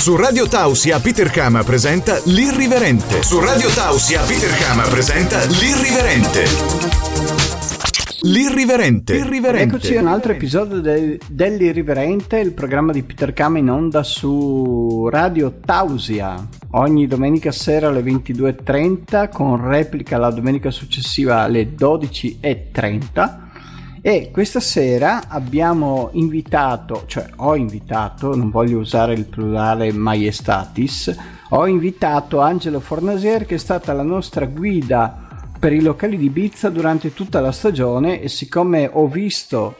Su Radio Tausia Peter Kama presenta L'Irriverente. Su Radio Tausia Peter Kama presenta L'Irriverente. L'Irriverente. L'Irriverente. Eccoci a un altro episodio del, dell'Irriverente, il programma di Peter Kama in onda su Radio Tausia. Ogni domenica sera alle 22.30 con replica la domenica successiva alle 12.30 e questa sera abbiamo invitato, cioè ho invitato, non voglio usare il plurale maiestatis, ho invitato Angelo Fornasier che è stata la nostra guida per i locali di Ibiza durante tutta la stagione e siccome ho visto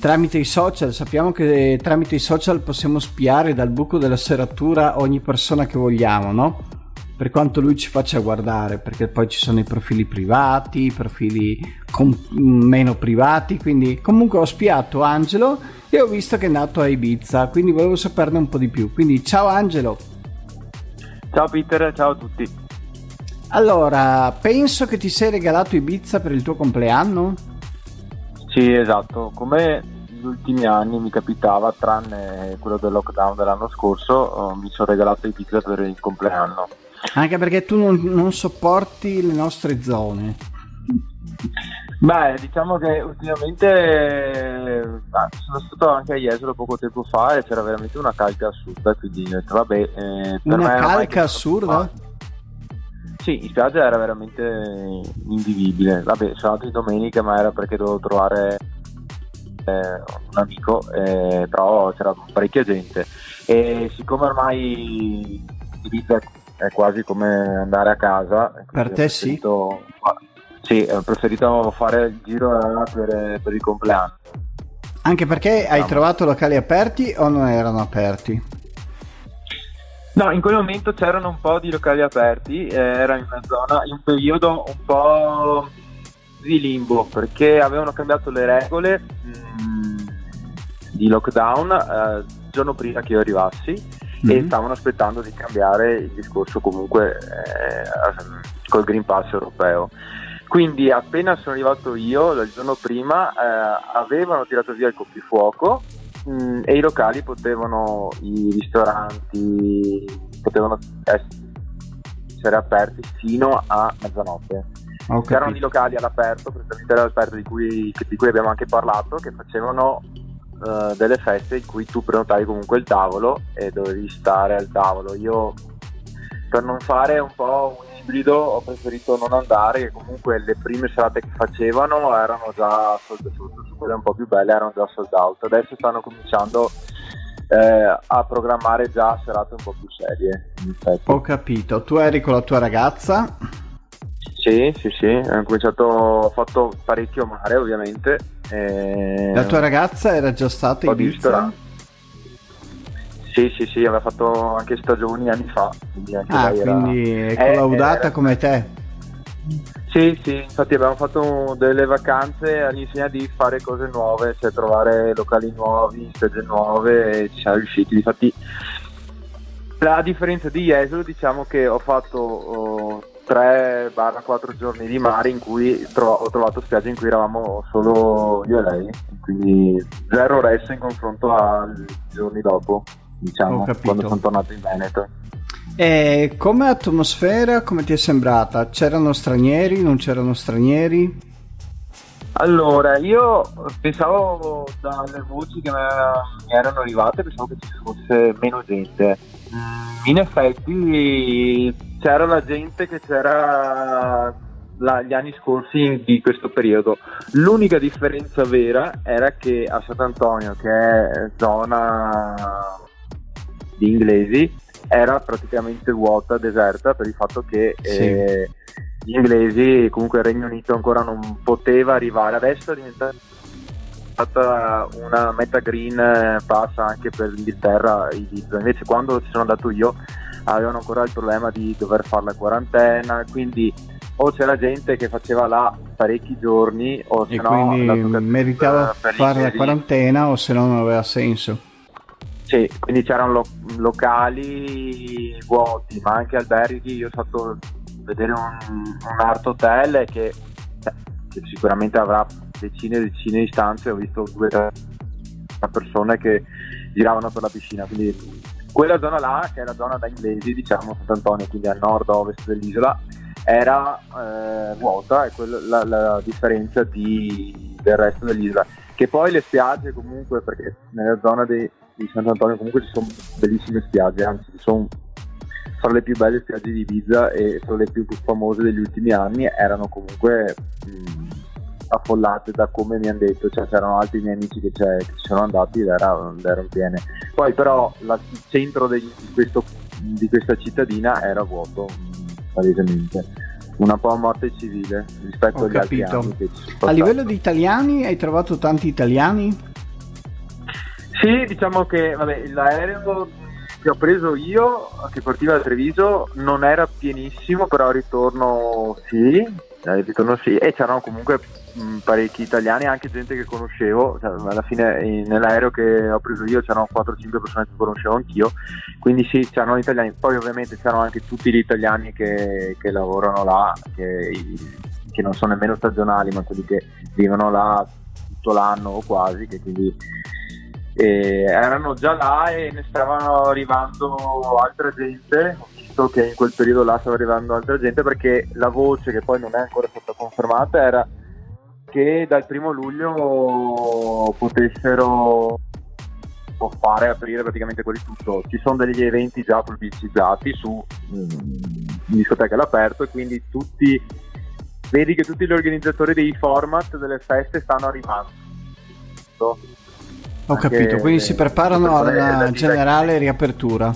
tramite i social, sappiamo che tramite i social possiamo spiare dal buco della serratura ogni persona che vogliamo, no? Per quanto lui ci faccia guardare, perché poi ci sono i profili privati, i profili com- meno privati, quindi comunque ho spiato Angelo e ho visto che è nato a Ibiza, quindi volevo saperne un po' di più. Quindi ciao Angelo. Ciao Peter, ciao a tutti. Allora, penso che ti sei regalato Ibiza per il tuo compleanno? Sì, esatto, come negli ultimi anni mi capitava, tranne quello del lockdown dell'anno scorso, mi sono regalato Ibiza per il compleanno. Anche perché tu non, non sopporti le nostre zone. Beh, diciamo che ultimamente sono stato anche a Jesolo poco tempo fa e c'era veramente una calca assurda, quindi ho detto vabbè... Eh, una calca assurda? Sì, in spiaggia era veramente invivibile. Vabbè, sono andato in domenica, ma era perché dovevo trovare eh, un amico, eh, però c'era parecchia gente. E siccome ormai è quasi come andare a casa. Per te sì? Sì, ho preferito fare il giro per, per il compleanno. Anche perché hai trovato locali aperti o non erano aperti? No, in quel momento c'erano un po' di locali aperti, eh, era in una zona, in un periodo un po' di limbo perché avevano cambiato le regole mh, mm, di lockdown eh, il giorno prima che io arrivassi mm-hmm. e stavano aspettando di cambiare il discorso comunque eh, col Green Pass europeo. Quindi appena sono arrivato io, il giorno prima, eh, avevano tirato via il coprifuoco mh, mm, e i locali potevano, i ristoranti potevano essere aperti fino a mezzanotte. C'erano i locali all'aperto, prettamente all'aperto di cui, di cui abbiamo anche parlato, che facevano uh, delle feste in cui tu prenotavi comunque il tavolo e dovevi stare al tavolo. Io per non fare un po' un ibrido ho preferito non andare, che comunque le prime serate che facevano erano già sold out, quelle un po' più belle erano già sold out. Adesso stanno cominciando eh, a programmare già serate un po' più serie. Ho capito, tu eri con la tua ragazza? Sì, sì, sì, ho cominciato, ho fatto parecchio mare ovviamente. E... La tua ragazza era già stata in Ibiza? Sì, sì, sì, aveva fatto anche stagioni anni fa. Quindi anche ah, quindi era... è collaudata era... come te? Sì, sì, infatti abbiamo fatto delle vacanze all'insegna di fare cose nuove, cioè trovare locali nuovi, spese nuove e ci siamo riusciti. Infatti la differenza di Jesolo diciamo che ho fatto... Oh, 3-4 giorni di mare in cui tro- ho trovato spiagge in cui eravamo solo io e lei, quindi zero rest in confronto ai giorni dopo, diciamo, quando sono tornato in Veneto. E come atmosfera, come ti è sembrata? C'erano stranieri, non c'erano stranieri? Allora, io pensavo dalle voci che mi erano arrivate, pensavo che ci fosse meno gente. Mm, in effetti c'era la gente che c'era la, gli anni scorsi di questo periodo. L'unica differenza vera era che a Sant'Antonio, che è zona di inglesi, era praticamente vuota, deserta, per il fatto che sì. eh, gli inglesi, comunque il Regno Unito ancora non poteva arrivare. Adesso è diventata una meta green pass anche per l'Inghilterra, invece quando ci sono andato io avevano ancora il problema di dover fare la quarantena, quindi o c'era gente che faceva là parecchi giorni o se no meritava fare la quarantena o se no non aveva senso. Sì, quindi c'erano lo- locali vuoti, ma anche alberghi. Io sono stato a vedere un, un art hotel che, che, sicuramente avrà decine e decine di stanze. Ho visto due o tre persone che giravano per la piscina, quindi quella zona là, che è la zona da inglesi, diciamo Sant'Antonio, quindi a nord-ovest dell'isola, era eh, vuota e quella, la, la differenza di, del resto dell'isola. Che poi le spiagge comunque, perché nella zona di, di Sant'Antonio comunque ci sono bellissime spiagge, anzi ci sono fra le più belle spiagge di Ibiza e fra le più famose degli ultimi anni erano comunque mh, affollate da come mi hanno detto, cioè c'erano altri miei amici che, che ci sono andati ed erano, erano piene. Poi però la, il centro di, questo, di, questa cittadina era vuoto, palesemente. Un po' a morte civile rispetto Ho agli capito. altri anni. A livello di italiani, hai trovato tanti italiani? Sì, diciamo che vabbè, l'aereo che ho preso io, che partiva da Treviso, non era pienissimo, però al ritorno sì, al ritorno sì, e c'erano comunque mh, parecchi italiani, anche gente che conoscevo, cioè, alla fine in, nell'aereo che ho preso io c'erano 4-5 persone che conoscevo anch'io, quindi sì, c'erano italiani, poi ovviamente c'erano anche tutti gli italiani che, che lavorano là, che, che non sono nemmeno stagionali, ma quelli che vivono là tutto l'anno o quasi, che quindi e erano già là e ne stavano arrivando altra gente. Che in quel periodo là stava arrivando altra gente perché la voce che poi non è ancora stata confermata era che dal primo luglio potessero fare aprire praticamente quasi tutto ci sono degli eventi già pubblicizzati su mm, discoteche all'aperto e quindi tutti vedi che tutti gli organizzatori dei format delle feste stanno arrivando ho capito, quindi si preparano alla generale riapertura.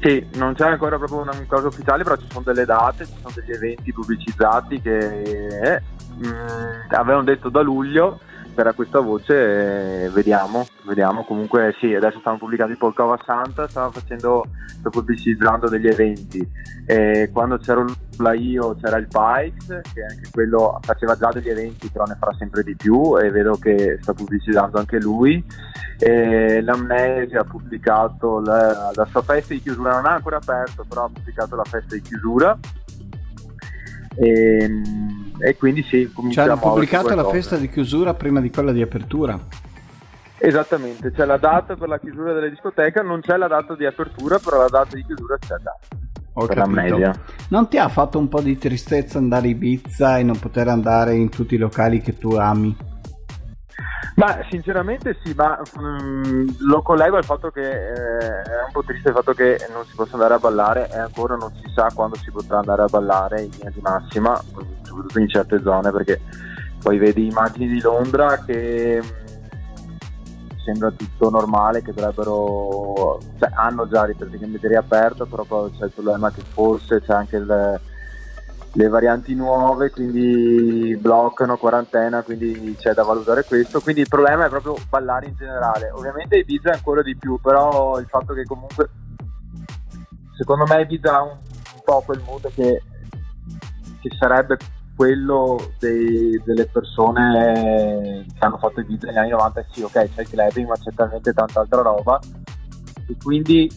Sì, non c'è ancora proprio una cosa ufficiale, però ci sono delle date, ci sono degli eventi pubblicizzati che eh, mh, avevano detto da luglio per questa voce eh, vediamo, vediamo. Comunque sì, adesso stanno pubblicando il Polcova Santa, stanno facendo, sto pubblicizzando degli eventi. E quando c'ero là io c'era il Pikes, che anche quello faceva già degli eventi, però ne farà sempre di più e vedo che sta pubblicizzando anche lui. E L'Amnesia ha pubblicato la, la sua festa di chiusura, non ha ancora aperto, però ha pubblicato la festa di chiusura. E, e quindi sì, cioè hanno pubblicato la festa di chiusura prima di quella di apertura. Esattamente, c'è la data per la chiusura della discoteca, non c'è la data di apertura, però la data di chiusura c'è già. Ho capito. Non ti ha fatto un po' di tristezza andare a Ibiza e non poter andare in tutti i locali che tu ami? Ma sinceramente sì, ma um, lo collego al fatto che eh, è un po' triste il fatto che non si possa andare a ballare e ancora non si sa quando si potrà andare a ballare in linea di massima, soprattutto in certe zone, perché poi vedi immagini di Londra che um, sembra tutto normale, che dovrebbero, cioè hanno già praticamente riaperto, però poi c'è il problema che forse c'è anche il le varianti nuove, quindi bloccano quarantena, quindi c'è da valutare questo. Quindi il problema è proprio ballare in generale. Ovviamente Ibiza è ancora di più, però il fatto che comunque secondo me Ibiza ha un, un po' quel mood che, che sarebbe quello dei, delle persone che hanno fatto Ibiza negli anni 90, sì ok c'è il clubbing ma c'è talmente tanta altra roba e quindi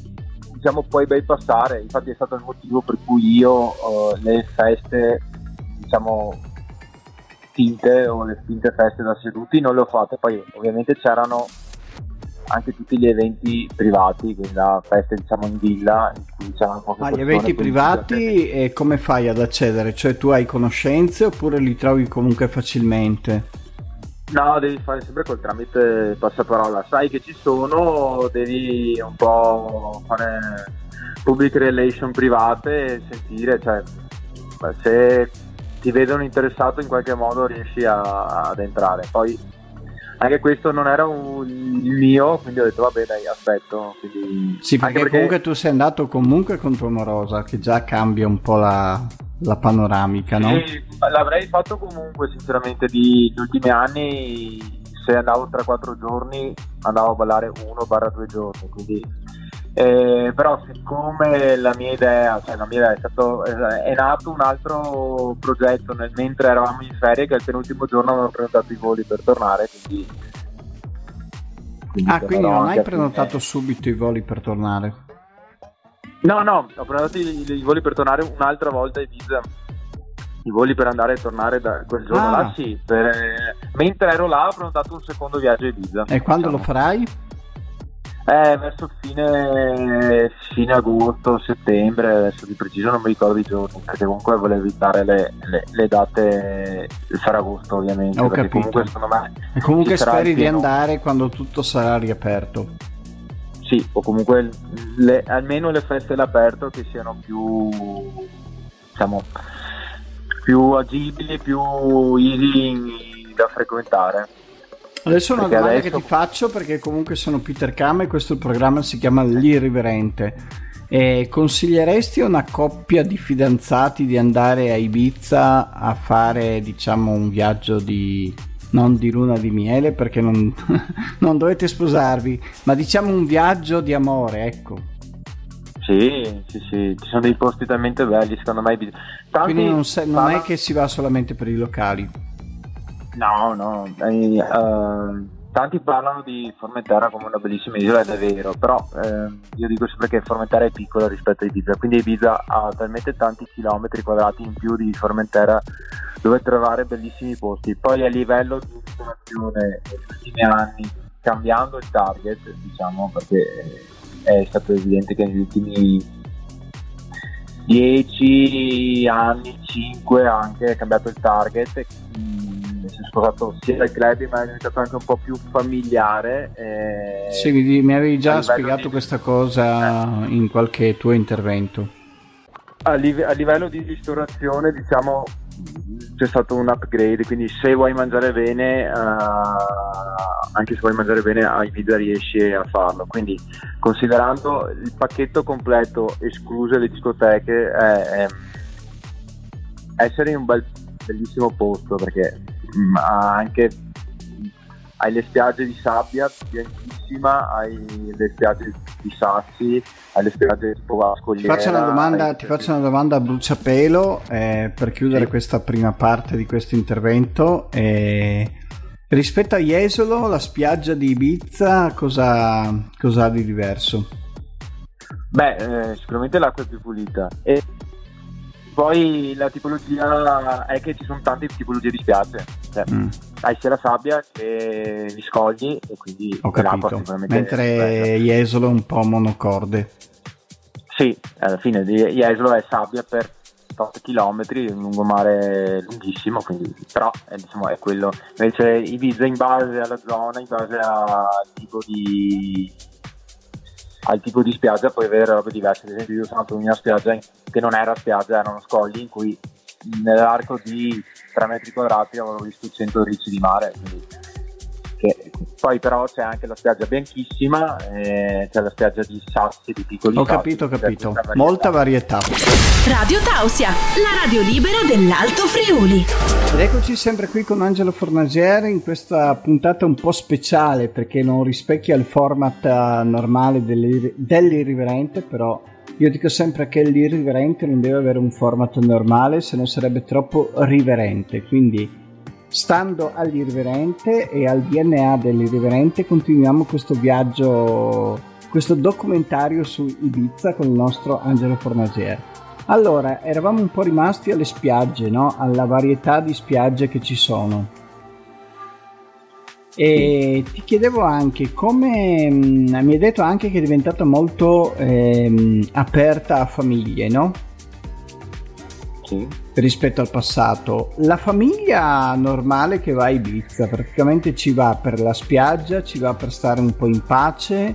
diciamo puoi bypassare, infatti è stato il motivo per cui io uh, le feste diciamo finte o le finte feste da seduti non le ho fatte, poi ovviamente c'erano anche tutti gli eventi privati, quindi la festa diciamo in villa in cui c'erano poche Ma gli eventi privati e come fai ad accedere? Cioè tu hai conoscenze oppure li trovi comunque facilmente? No, devi fare sempre col tramite passaparola. Sai che ci sono, devi un po' fare public relation private e sentire, cioè, se ti vedono interessato in qualche modo riesci a, ad entrare. Poi anche questo non era un, il mio, quindi ho detto vabbè dai aspetto. Quindi... Sì, perché, perché, comunque tu sei andato comunque con tua morosa, che già cambia un po' la, la panoramica, no? Sì, l'avrei fatto comunque sinceramente di, gli ultimi anni, se andavo 3-4 giorni andavo a ballare 1-2 giorni, quindi... Eh, però siccome la mia idea, cioè la mia idea è, stato, è nato un altro progetto nel, mentre eravamo in ferie che il penultimo giorno avevo prenotato i voli per tornare, quindi... quindi ah, quindi non hai prenotato subito i voli per tornare? No, no, ho prenotato i, i, voli per tornare un'altra volta a Ibiza. I voli per andare e tornare da quel giorno ah. là, sì. Per, mentre ero là ho prenotato un secondo viaggio a Ibiza. E quando diciamo. lo farai? Eh, verso fine, fine, agosto, settembre, adesso di preciso non mi ricordo i giorni, perché comunque volevo evitare le, le, le date del Ferragosto ovviamente. Ho capito. Comunque, secondo me, e comunque speri di andare quando tutto sarà riaperto. Sì, o comunque le, almeno le feste all'aperto che siano più, diciamo, più agibili, più easy da frequentare. Adesso una domanda adesso... che ti faccio perché comunque sono Peter Kama e questo programma si chiama L'Irriverente. E consiglieresti a una coppia di fidanzati di andare a Ibiza a fare diciamo un viaggio di non di luna di miele perché non, non dovete sposarvi, ma diciamo un viaggio di amore, ecco. Sì, sì, sì, ci sono dei posti talmente belli, secondo me. Tanti Quindi non, se, non è che si va solamente per i locali. No, no, eh, uh, tanti parlano di Formentera come una bellissima isola ed è vero, però eh, io dico sempre che Formentera è piccola rispetto a Ibiza, quindi Ibiza ha talmente tanti chilometri quadrati in più di Formentera dove trovare bellissimi posti. Poi a livello di installazione negli ultimi anni, cambiando il target, diciamo, perché è stato evidente che negli ultimi 10 anni, 5 anche, è cambiato il target si è sposato sia dal club ma è diventato anche un po' più familiare. Eh, sì, mi avevi già spiegato di... questa cosa eh. in qualche tuo intervento. A, live- a, livello di ristorazione, diciamo, c'è stato un upgrade, quindi se vuoi mangiare bene, uh, anche se vuoi mangiare bene a Ibiza riesci a farlo. Quindi considerando il pacchetto completo, escluse le discoteche, è, è essere in un bel, bellissimo posto perché ma anche hai le spiagge di sabbia bianchissima, hai le spiagge di sassi, hai le spiagge di Povascogliera. Ti faccio una domanda, ti faccio una domanda a bruciapelo eh, per chiudere sì. questa prima parte di questo intervento. Eh, rispetto a Jesolo, la spiaggia di Ibiza cosa, cosa ha di diverso? Beh, eh, sicuramente l'acqua è più pulita e poi la tipologia è che ci sono tante tipologie di spiagge. Cioè, mm. Hai sia la sabbia che gli scogli e quindi Ho capito. Mentre Jesolo è un po' monocorde. Sì, alla fine Jesolo è sabbia per 8 km, un lungomare lunghissimo, quindi, però è, diciamo, è quello. Invece Ibiza in base alla zona, in base al tipo di al tipo di spiaggia puoi avere robe diverse. Ad esempio, io sono andato in una spiaggia che non era spiaggia, erano scogli in cui nell'arco di 3 metri quadrati avevo visto 100 ricci di mare. Quindi, poi però c'è anche la spiaggia bianchissima, eh, c'è la spiaggia di sassi, di piccoli Ho sassi, capito, ho capito. Varietà. Molta varietà. Radio Tausia, la radio libera dell'Alto Friuli. Ed eccoci sempre qui con Angelo Fornagieri in questa puntata un po' speciale perché non rispecchia il format eh, normale dell'irriverente, però io dico sempre che l'irriverente non deve avere un format normale, se no sarebbe troppo riverente. Quindi, stando all'irriverente e al DNA dell'irriverente, continuiamo questo viaggio, questo documentario su Ibiza con il nostro Angelo Fornagier. Allora, eravamo un po' rimasti alle spiagge, no? Alla varietà di spiagge che ci sono. E ti chiedevo anche come mm, mi hai detto anche che è diventata molto ehm, aperta a famiglie, no? Sì. Rispetto al passato. La famiglia normale che va a Ibiza praticamente ci va per la spiaggia, ci va per stare un po' in pace,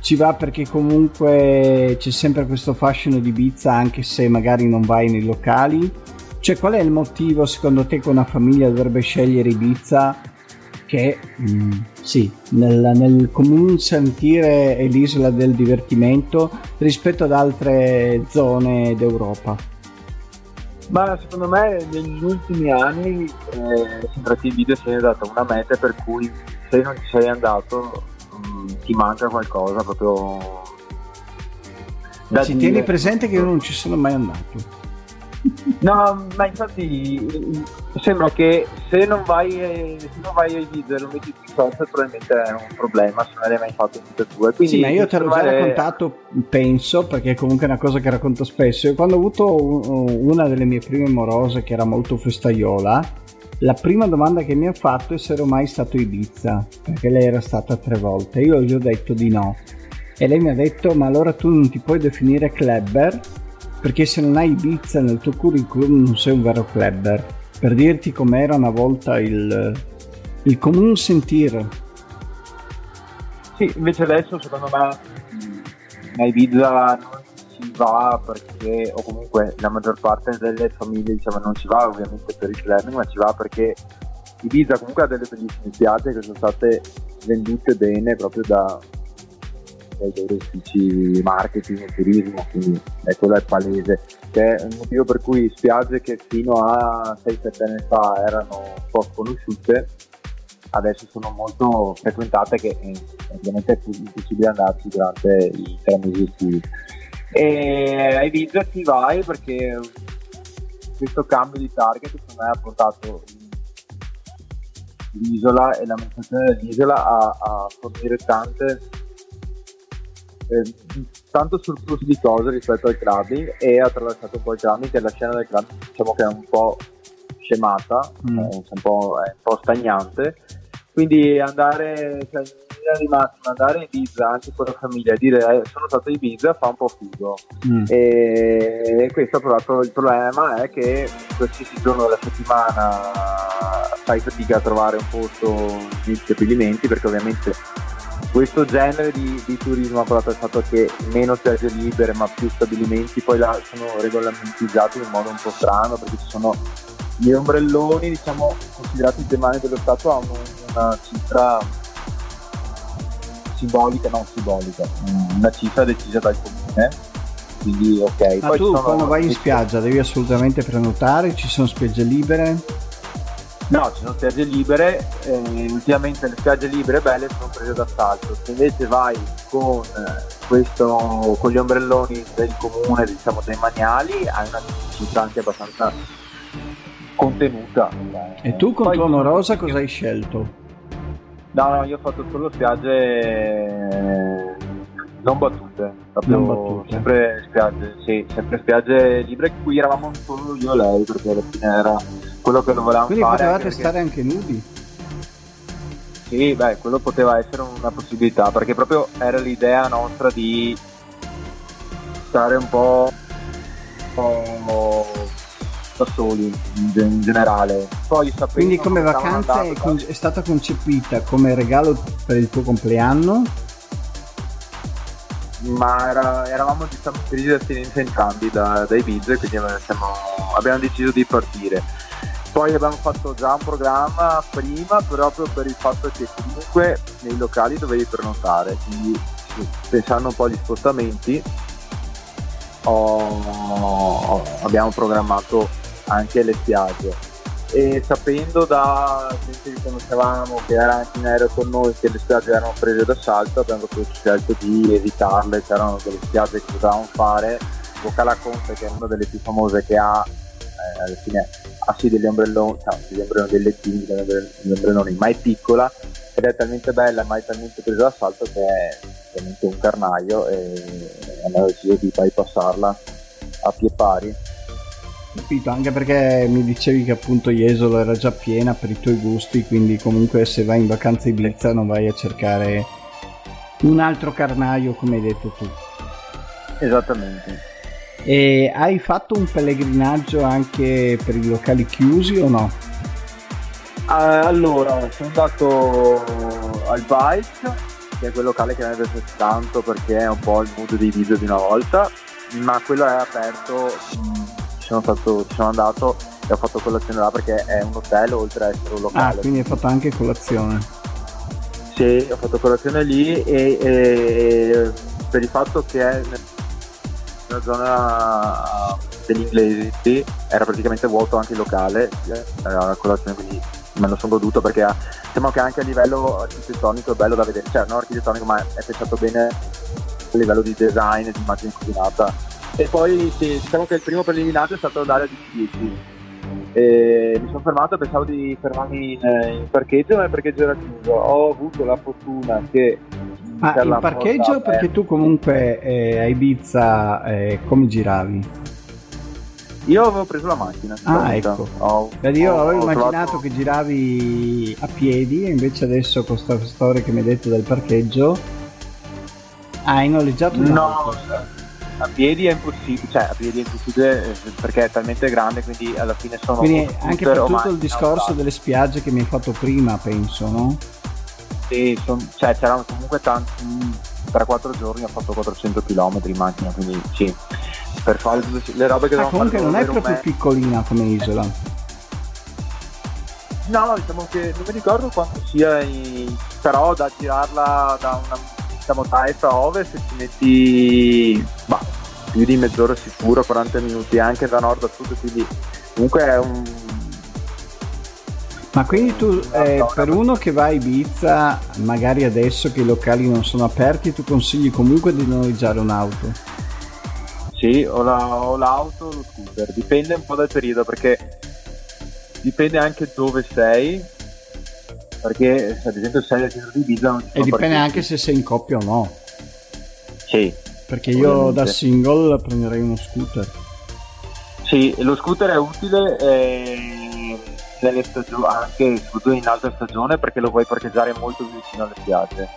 ci va perché comunque c'è sempre questo fascino di Ibiza anche se magari non vai nei locali. Cioè qual è il motivo secondo te che una famiglia dovrebbe scegliere Ibiza che mm, sì, nel, nel comune sentire è l'isola del divertimento rispetto ad altre zone d'Europa. Ma secondo me negli ultimi anni eh, sembra che il video sia data una meta per cui se non ci sei andato mh, mm, ti manca qualcosa proprio da ci tieni presente che io non ci sono mai andato No, ma infatti sembra che se non vai, se non vai ai video e non metti sui social probabilmente è un problema se non l'hai mai fatto tutte e due. Quindi sì, ma io te l'ho già raccontato, penso, perché è comunque una cosa che racconto spesso. E quando ho avuto una delle mie prime morose che era molto festaiola, la prima domanda che mi ha fatto è se ero mai stato a Ibiza, perché lei era stata tre volte. Io gli ho detto di no e lei mi ha detto ma allora tu non ti puoi definire clubber perché se non hai Ibiza nel tuo curriculum non sei un vero clubber. Per dirti com'era una volta il, il comune sentire. Sì invece adesso secondo me a Ibiza non si va perché o comunque la maggior parte delle famiglie diciamo non ci va ovviamente per il clubbing ma ci va perché Ibiza comunque ha delle bellissime spiagge che sono state vendute bene proprio da, dai loro uffici marketing e turismo, quindi eh, quello è palese, che è un motivo per cui spiagge che fino a 6-7 anni fa erano un po' sconosciute, adesso sono molto frequentate che eh, ovviamente è impossibile andarci durante i tre mesi estivi. E a Ibiza ci vai perché questo cambio di target secondo me ha portato l'isola e l'amministrazione dell'isola a, a fornire tante eh, tanto surplus di cose rispetto al clubbing e attraversato poi il clubbing che la scena del clubbing diciamo che è un po' scemata mm. è, un po', è un po' stagnante quindi andare cioè, di massima andare in Ibiza anche con la famiglia e dire eh, sono stato in Ibiza fa un po' figo mm. e, questo però il problema è che qualsiasi giorno della settimana fai fatica a trovare un posto di stabilimenti perché ovviamente questo genere di, di, turismo ha portato al fatto che meno spiagge libere ma più stabilimenti poi là sono regolamentati in modo un po' strano perché ci sono gli ombrelloni diciamo considerati demani dello Stato hanno una cifra simbolica, non simbolica, una cifra decisa dal comune quindi ok. Ma poi tu quando vai in spiaggia devi assolutamente prenotare, ci sono spiagge libere? No, ci sono spiagge libere, eh, ultimamente le spiagge libere belle sono prese d'assalto, se invece vai con, eh, questo, con gli ombrelloni del comune, diciamo dei maniali, hai una cifra anche abbastanza contenuta. E tu con Trono Rosa cosa hai scelto? No, no, io ho fatto solo spiagge non battute, non battute. sempre spiagge, sì, sempre spiagge libere, qui eravamo solo io e lei perché alla fine era quello che lo volevamo Quindi fare. Quindi potevate stare anche nudi? Sì, beh, quello poteva essere una possibilità, perché proprio era l'idea nostra di stare un po', un po da soli in, generale. Poi Quindi come vacanza è, con- è stata concepita come regalo per il tuo compleanno? Ma era, eravamo diciamo in crisi di astinenza entrambi da, dai Ibiza quindi siamo, abbiamo deciso di partire. Poi abbiamo fatto già un programma prima proprio per il fatto che comunque nei locali dovevi prenotare, quindi pensando un po' agli spostamenti ho, abbiamo programmato anche le spiagge e sapendo da gente che conoscevamo che era anche in aereo con noi che le spiagge erano prese d'assalto abbiamo scelto di evitarle, c'erano delle spiagge che potevamo fare, Vocala Conte che è una delle più famose che ha eh, alla fine ha sì degli ombrelloni, cioè, dei lettini, degli ombrelloni, ma è piccola ed è talmente bella, ma è talmente presa d'assalto che è veramente un carnaio e abbiamo deciso di bypassarla a pie pari. Capito, anche perché mi dicevi che appunto Jesolo era già piena per i tuoi gusti, quindi comunque se vai in vacanza Ibiza non vai a cercare un altro carnaio come hai detto tu. Esattamente. E hai fatto un pellegrinaggio anche per i locali chiusi o no? Uh, allora, sono andato al Bike, che è quel locale che mi piace tanto perché è un po' il mood di video di una volta, ma quello è aperto, ci sono, stato, ci sono andato e ho fatto colazione là perché è un hotel oltre a essere un locale. Ah, quindi hai fatto anche colazione? Sì, ho fatto colazione lì e, e per il fatto che è nella zona degli inglesi era praticamente vuoto anche il locale, era la colazione quindi me lo sono goduto perché diciamo che anche a livello architettonico è bello da vedere, cioè non architettonico ma è pensato bene a livello di design di immagine combinata. E poi sì, diciamo che il primo preliminato è stato l'area di 10 e mi sono fermato pensavo di fermarmi in, in parcheggio ma il parcheggio era chiuso ho avuto la fortuna che ma il parcheggio perché tu comunque eh, a Ibiza eh, come giravi? Io avevo preso la macchina. Ah, ecco. Vedi, io ho, avevo immaginato trovato... che giravi a piedi, e invece adesso con questa storia che mi hai detto del parcheggio. Ah, hai noleggiato No, a piedi è impossibile, cioè a piedi è impossibile eh, perché è talmente grande, quindi alla fine sono... Quindi anche per tutto il discorso delle spiagge che mi hai fatto prima, penso, no? Sì, son- cioè c'erano comunque tanti, tra quattro giorni ho fatto 400 km in macchina, quindi sì, per fare le robe che Ah, devono comunque fare non è proprio mese. piccolina come isola. No, diciamo che non mi ricordo quanto sia, in- però da girarla da una diciamo, da est a ovest ci metti bah, più di mezz'ora sicuro, 40 minuti anche da nord a sud, quindi comunque è un... Ma quindi tu, eh, per uno che va a Ibiza, magari adesso che i locali non sono aperti, tu consigli comunque di noleggiare un'auto. Sì, o, la- o l'auto o lo scooter, dipende un po' dal periodo perché dipende anche dove sei, perché ad esempio sei al centro di Ibiza non ci E dipende parcheggi. anche se sei in coppia o no. Sì, Perché io da single prenderei uno scooter. Sì, lo scooter è utile eh, stagioni, anche soprattutto in alta stagione perché lo puoi parcheggiare molto vicino alle spiagge.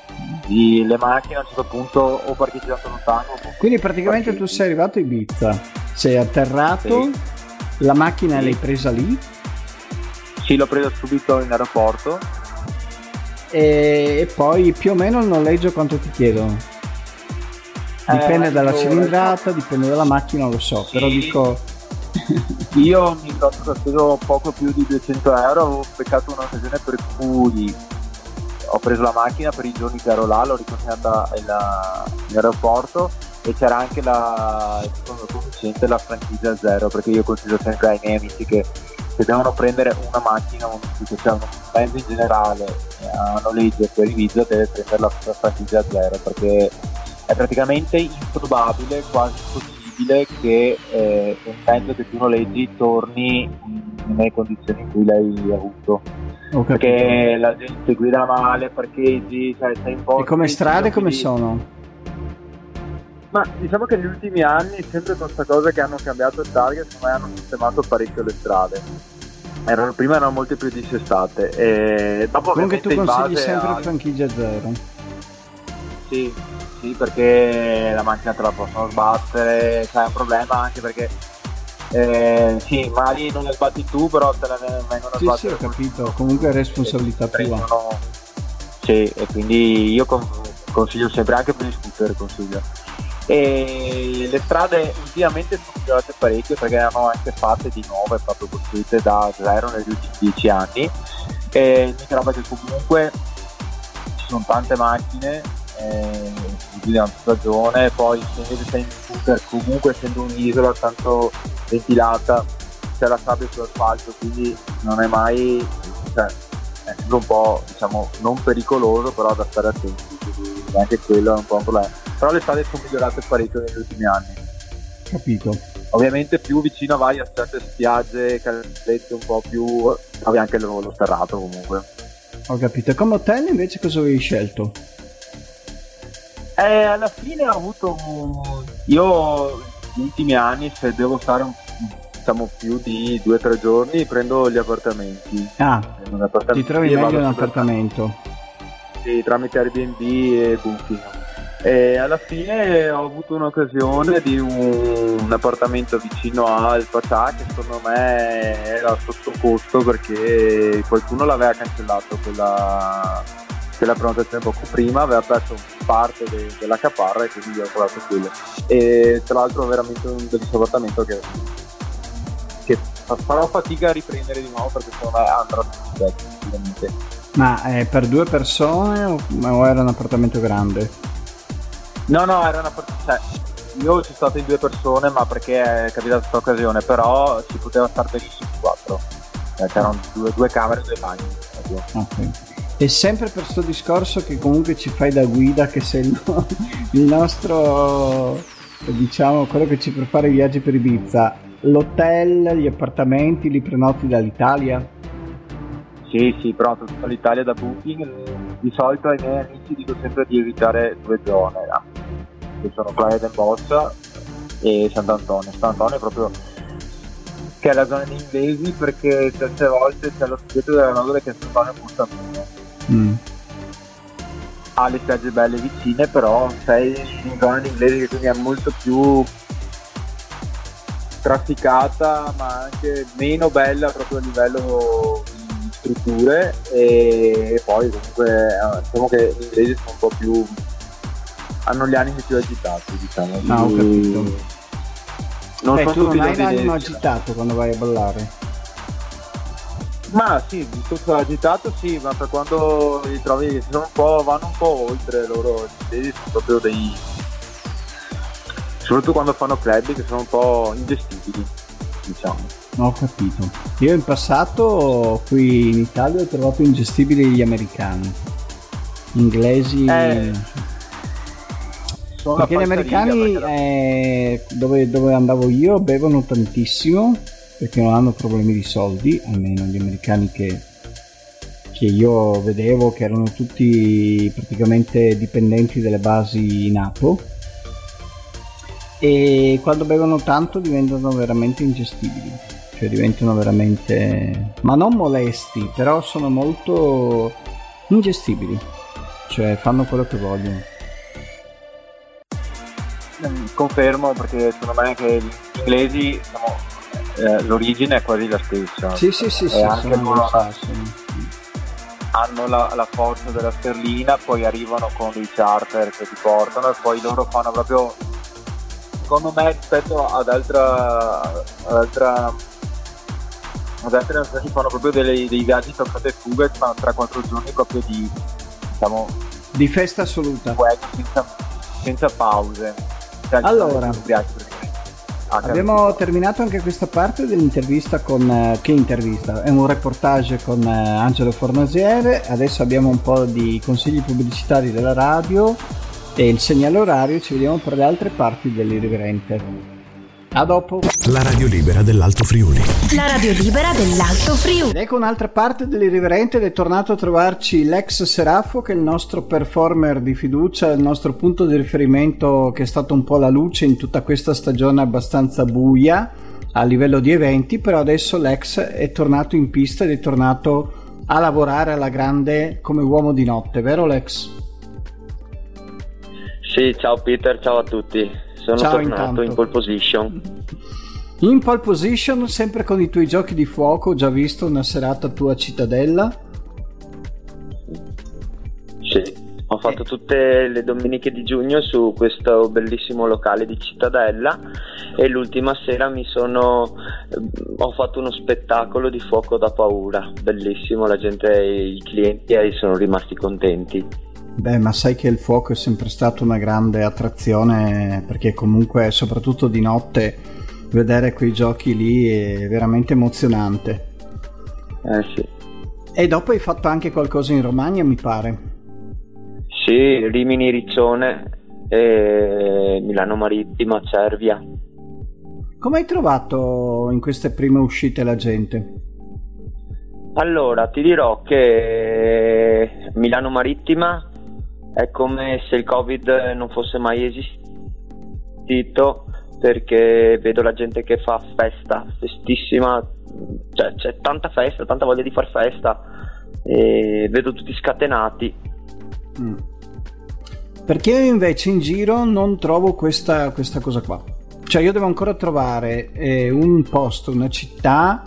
I- le macchine a un certo punto o parcheggiate lontano Quindi praticamente tu parcheggi. sei arrivato a Ibiza, sei atterrato, Sì. la macchina Sì. l'hai presa lì Sì, l'ho preso subito in aeroporto. E, poi più o meno il noleggio quanto ti chiedono? Dipende Eh, dalla cilindrata, dipende dalla macchina, non lo so, Sì. però dico Io mi ricordo che speso poco più di 200 euro, avevo beccato un'occasione per cui ho preso la macchina per i giorni che ero là, l'ho riconsegnata in, in aeroporto e c'era anche la, il fondo convincente la franchigia zero, perché io consiglio sempre ai miei amici che se devono prendere una macchina, un, cioè un mezzo in generale eh, a noleggio per Ibiza deve prendere la, franchigia zero, perché è praticamente improbabile, quasi impossibile che eh, un mezzo che tu noleggi torni nelle condizioni in cui l'hai avuto. Perché la gente guida male, parcheggi, cioè sei un po'... E come strade come sono? Ma diciamo che negli ultimi anni, sempre con questa cosa che hanno cambiato il target, secondo me hanno sistemato parecchio le strade. Erano, prima erano molte più dissestate. E dopo Comunque tu consigli sempre a- franchigia zero. Sì, sì, perché la macchina te la possono sbattere, c'è un problema anche perché eh, sì, magari non la sbatti tu, però te la vengono Sì, sì, sbattere ho capito, comunque è responsabilità tua. prendono sì e quindi io con- consiglio sempre anche per gli scooter consiglio e le strade ultimamente sono migliorate parecchio perché erano anche fatte di nuove proprio costruite da zero negli ultimi dieci anni. E roba è che comunque ci sono tante macchine eh, di una stagione poi se sei in scooter comunque essendo un'isola tanto ventilata c'è la sabbia sull'asfalto quindi non è mai cioè, è un po' diciamo non pericoloso però da stare attenti quindi anche quello è un po' un problema però le strade sono migliorate parecchio negli ultimi anni Capito. ovviamente più vicino vai a certe spiagge calette un po' più trovi anche lo, lo sterrato comunque Ho capito. E come hotel invece cosa avevi scelto? Eh, alla fine ho avuto un- io negli ultimi anni se devo stare un, diciamo più di due o tre giorni prendo gli appartamenti Ah, appartamento ti trovi meglio in un appartamento. sì, tramite Airbnb e Booking. E alla fine ho avuto un'occasione di un, un appartamento vicino al Pacà che secondo me era sotto costo perché qualcuno l'aveva cancellato quella, quella prenotazione poco prima, aveva perso parte de- della caparra e quindi ho trovato quello. E tra l'altro veramente un bellissimo appartamento che, che fa- farò fatica a riprendere di nuovo perché secondo me andrà sicuramente. Ma è per due persone o era un appartamento grande? No, no, era una partita. Cioè, io ci sono state in due persone, ma perché è capitata questa occasione, però si poteva stare benissimo in quattro. Eh, c'erano due, due camere e due bagni. proprio. Ok. E sempre per questo discorso che comunque ci fai da guida, che sei il, no- il nostro, diciamo, quello che ci prepara i viaggi per Ibiza, l'hotel, gli appartamenti li prenoti dall'Italia? Sì, sì, però tutta l'Italia da booking. Di solito ai miei amici dico sempre di evitare due zone, che sono Playa del Bossa e Sant'Antonio. Sant'Antonio è proprio che è la zona di inglesi perché certe volte c'è lo spirito della nodole che Sant'Antonio costa meno. Mm. ha le spiagge belle vicine, però sei in zona inglese che quindi è molto più trafficata ma anche meno bella proprio a livello di strutture e poi comunque eh, diciamo che gli inglesi sono un po' più hanno gli animi più agitati diciamo. No, ho capito. Non Beh, sono tu non hai l'animo agitato quando vai a ballare? Ma sì, tutto agitato sì, ma per quando li trovi che sono un po', vanno un po' oltre loro, inglesi sono proprio dei... soprattutto quando fanno club che sono un po' ingestibili, diciamo. ho capito. Io in passato qui in Italia ho trovato ingestibili gli americani. Inglesi. Eh, Sono perché gli americani la- eh, dove, dove andavo io bevono tantissimo perché non hanno problemi di soldi almeno gli americani che, che io vedevo che erano tutti praticamente dipendenti delle basi NATO e quando bevono tanto diventano veramente ingestibili cioè diventano veramente ma non molesti però sono molto ingestibili cioè fanno quello che vogliono Confermo perché secondo me che gli inglesi, diciamo, eh, l'origine è quasi la stessa. Sì, sì, sì, sì, anche loro hanno la, la forza della sterlina, poi arrivano con i charter che ti portano e poi loro fanno proprio, secondo me rispetto ad altra, ad altra ad altre nazioni fanno proprio delle- dei viaggi toccate e fuga e fanno 3-4 giorni proprio di diciamo Di festa assoluta. senza, senza pause. Allora. ah, Abbiamo terminato anche questa parte dell'intervista con... eh, che intervista? È un reportage con eh, Angelo Fornasiere, adesso abbiamo un po' di consigli pubblicitari della radio e il segnale orario, ci vediamo per le altre parti dell'irriverente. A dopo! La radio libera dell'Alto Friuli. La radio libera dell'Alto Friuli. Ed ecco un'altra parte dell'irriverente ed è tornato a trovarci l'ex Serafo che è il nostro performer di fiducia, il nostro punto di riferimento che è stato un po' la luce in tutta questa stagione abbastanza buia a livello di eventi, però adesso l'ex è tornato in pista ed è tornato a lavorare alla grande come uomo di notte, vero Lex? Sì, ciao Peter, ciao a tutti. Sono Ciao, tornato intanto. in pole position. In pole position, sempre con i tuoi giochi di fuoco, ho già visto una serata tua a Cittadella. Sì, ho fatto tutte le domeniche di giugno su questo bellissimo locale di Cittadella e l'ultima sera mi sono ho fatto uno spettacolo di fuoco da paura, bellissimo, la gente i clienti eh, sono rimasti contenti. Beh, ma sai che il fuoco è sempre stata una grande attrazione perché comunque, soprattutto di notte, vedere quei giochi lì è veramente emozionante. Eh sì. E dopo hai fatto anche qualcosa in Romagna, mi pare. Sì, Rimini Riccione e Milano Marittima, Cervia. Come hai trovato in queste prime uscite la gente? Allora, ti dirò che Milano Marittima è come se il Covid non fosse mai esistito perché vedo la gente che fa festa, festissima, cioè c'è tanta festa, tanta voglia di far festa e vedo tutti scatenati. Mm. Perché io invece in giro non trovo questa, questa cosa qua. Cioè io devo ancora trovare eh, un posto, una città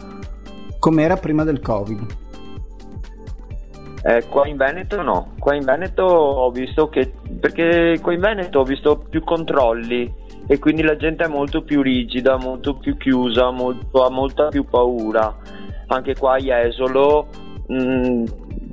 come era prima del Covid. Eh, qua in Veneto no, qua in Veneto ho visto che, perché qua in Veneto ho visto più controlli e quindi la gente è molto più rigida, molto più chiusa, molto- ha molta più paura. Anche qua a Jesolo mh,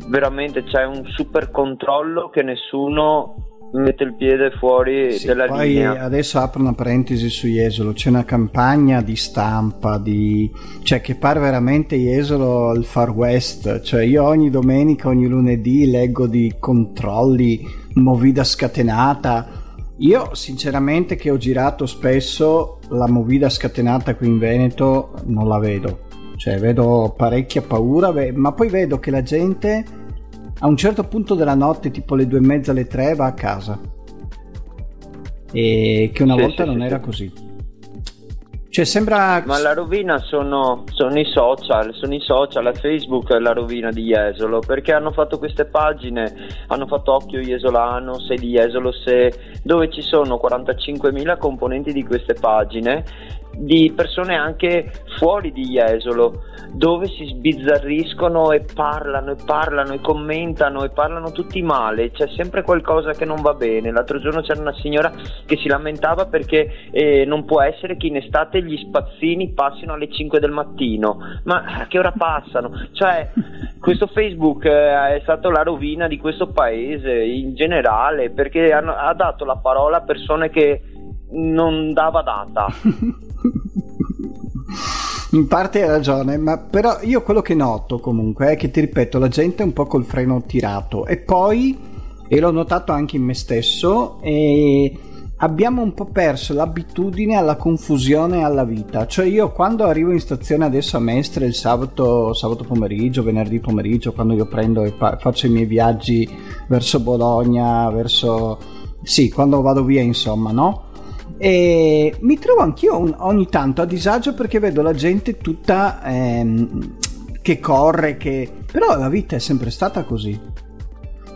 veramente c'è un super controllo che nessuno mette il piede fuori Sì, della poi linea. adesso apro una parentesi su Jesolo, c'è una campagna di stampa, di... cioè che pare veramente Jesolo al Far West, cioè io ogni domenica, ogni lunedì leggo di controlli, movida scatenata. Io sinceramente che ho girato spesso, la movida scatenata qui in Veneto non la vedo, cioè vedo parecchia paura, ma poi vedo che la gente a un certo punto della notte, tipo le due e mezza, le tre, va a casa. E che una Sì, volta sì, non sì, era sì. così. Cioè sembra... Ma la rovina sono, sono, i social, sono i social, Facebook è la rovina di Jesolo, perché hanno fatto queste pagine, hanno fatto Occhio Jesolano, Sei di Jesolo Se, dove ci sono 45.000 componenti di queste pagine di persone anche fuori di Jesolo dove si sbizzarriscono e parlano e parlano e commentano e parlano tutti male. C'è sempre qualcosa che non va bene. L'altro giorno c'era una signora che si lamentava perché eh, non può essere che in estate gli spazzini passino alle 5 del mattino. Ma a che ora passano? Cioè questo Facebook eh, è stato la rovina di questo paese in generale perché hanno, ha dato la parola a persone che non dava data In parte hai ragione, ma però io quello che noto comunque è che ti ripeto, la gente è un po' col freno tirato e poi, e l'ho notato anche in me stesso, e abbiamo un po' perso l'abitudine alla confusione alla vita. Cioè io quando arrivo in stazione adesso a Mestre il sabato, sabato pomeriggio, venerdì pomeriggio, quando io prendo e pa- faccio i miei viaggi verso Bologna, verso... sì, quando vado via insomma, no? E mi trovo anch'io un, ogni tanto a disagio perché vedo la gente tutta ehm, che corre, che... però la vita è sempre stata così.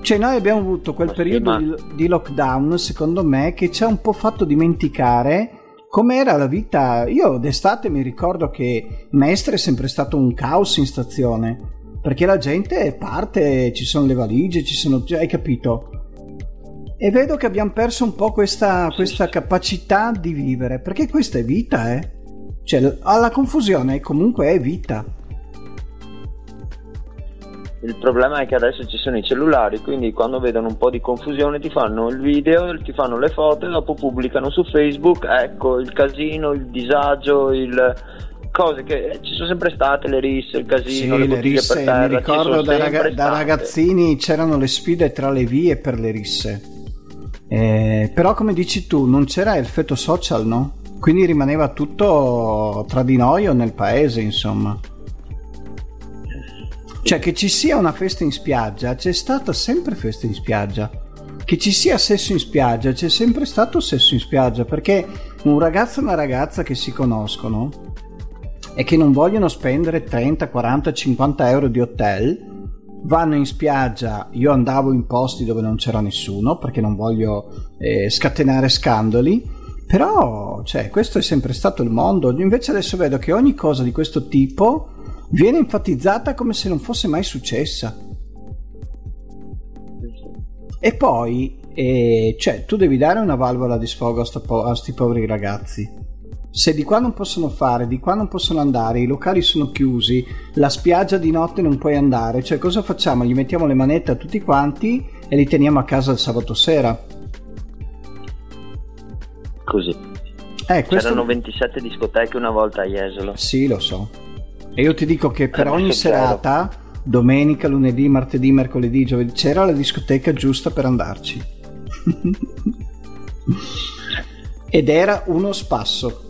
Cioè noi abbiamo avuto quel periodo di, di lockdown, secondo me, che ci ha un po' fatto dimenticare com'era la vita. Io d'estate mi ricordo che Mestre è sempre stato un caos in stazione, perché la gente parte, ci sono le valigie, ci sono... hai capito? E vedo che abbiamo perso un po' questa, questa capacità di vivere, perché questa è vita, eh. Cioè, alla confusione comunque è vita. Il problema è che adesso ci sono i cellulari, quindi quando vedono un po' di confusione ti fanno il video, ti fanno le foto e dopo pubblicano su Facebook, ecco il casino, il disagio, il, cose che ci sono sempre state le risse, il casino, sì, le, le risse, per terra, mi ricordo da, raga- da, ragazzini c'erano le sfide tra le vie per le risse. Eh, però come dici tu, non c'era effetto social, no? Quindi rimaneva tutto tra di noi o nel paese, insomma. Cioè che ci sia una festa in spiaggia, c'è stata sempre festa in spiaggia. Che ci sia sesso in spiaggia, c'è sempre stato sesso in spiaggia, perché un ragazzo e una ragazza che si conoscono e che non vogliono spendere 30, 40, 50 euro di hotel, vanno in spiaggia, io andavo in posti dove non c'era nessuno perché non voglio eh, scatenare scandali, però cioè, questo è sempre stato il mondo, invece adesso vedo che ogni cosa di questo tipo viene enfatizzata come se non fosse mai successa. E poi, eh, cioè, tu devi dare una valvola di sfogo a questi poveri ragazzi se di qua non possono fare, di qua non possono andare, i locali sono chiusi, la spiaggia di notte non puoi andare, cioè cosa facciamo? Gli mettiamo le manette a tutti quanti e li teniamo a casa il sabato sera. Così. Eh, questo... C'erano 27 discoteche una volta a Jesolo. Sì, lo so. E io ti dico che per eh, ogni serata, domenica, lunedì, martedì, mercoledì, giovedì, c'era la discoteca giusta per andarci. Ed era uno spasso.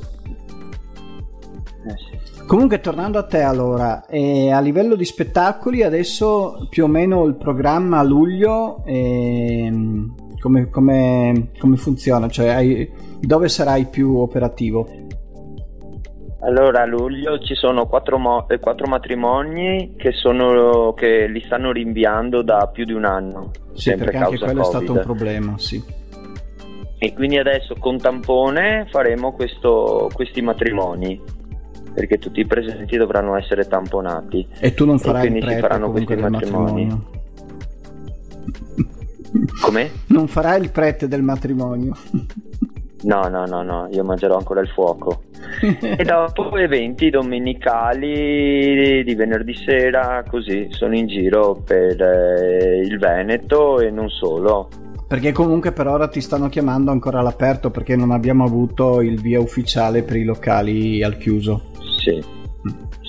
Comunque, tornando a te, allora, eh, a livello di spettacoli, adesso più o meno il programma a luglio, eh, come, come, come, funziona? Cioè, hai, dove sarai più operativo? Allora, a luglio ci sono quattro, mo- eh, quattro matrimoni che, sono, che, li stanno rinviando da più di un anno. Sì, perché anche quello COVID. è stato un problema, sì. E quindi adesso con tampone faremo questo, questi matrimoni perché tutti i presenti dovranno essere tamponati. E tu non farai e quindi il prete si faranno questi matrimoni. Matrimonio. Come? Non farai il prete del matrimonio. No, no, no, no, io mangerò ancora il fuoco. e dopo eventi domenicali di venerdì sera, così, sono in giro per eh, il Veneto e non solo. Perché comunque per ora ti stanno chiamando ancora all'aperto perché non abbiamo avuto il via ufficiale per i locali al chiuso. Sì,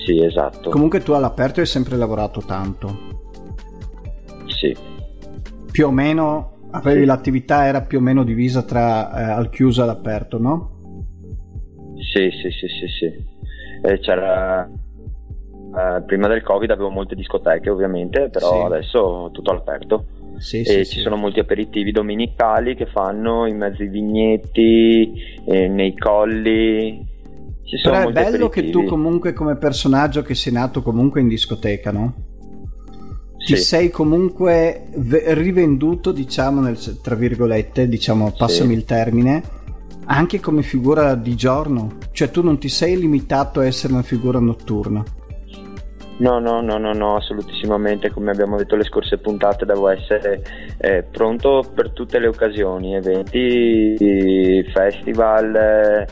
sì, esatto. Comunque tu all'aperto hai sempre lavorato tanto. Sì. Più o meno avevi sì. l'attività era più o meno divisa tra eh, al chiuso e all'aperto, no? Sì, sì, sì, sì, sì. Eh, c'era eh, prima del Covid avevo molte discoteche, ovviamente, però sì. adesso tutto all'aperto. Sì, e sì, ci sono molti aperitivi domenicali che fanno in mezzo ai vignetti, eh, nei colli, Però è bello che tu aperitivi. comunque come personaggio che sei nato comunque in discoteca, no? Ti Sì. sei comunque ve- rivenduto, diciamo, nel, tra virgolette, diciamo, passami Sì. il termine, anche come figura di giorno. Cioè tu non ti sei limitato a essere una figura notturna. No, no, no, no, no, assolutissimamente, come abbiamo detto le scorse puntate, devo essere eh, pronto per tutte le occasioni, eventi, festival, eh,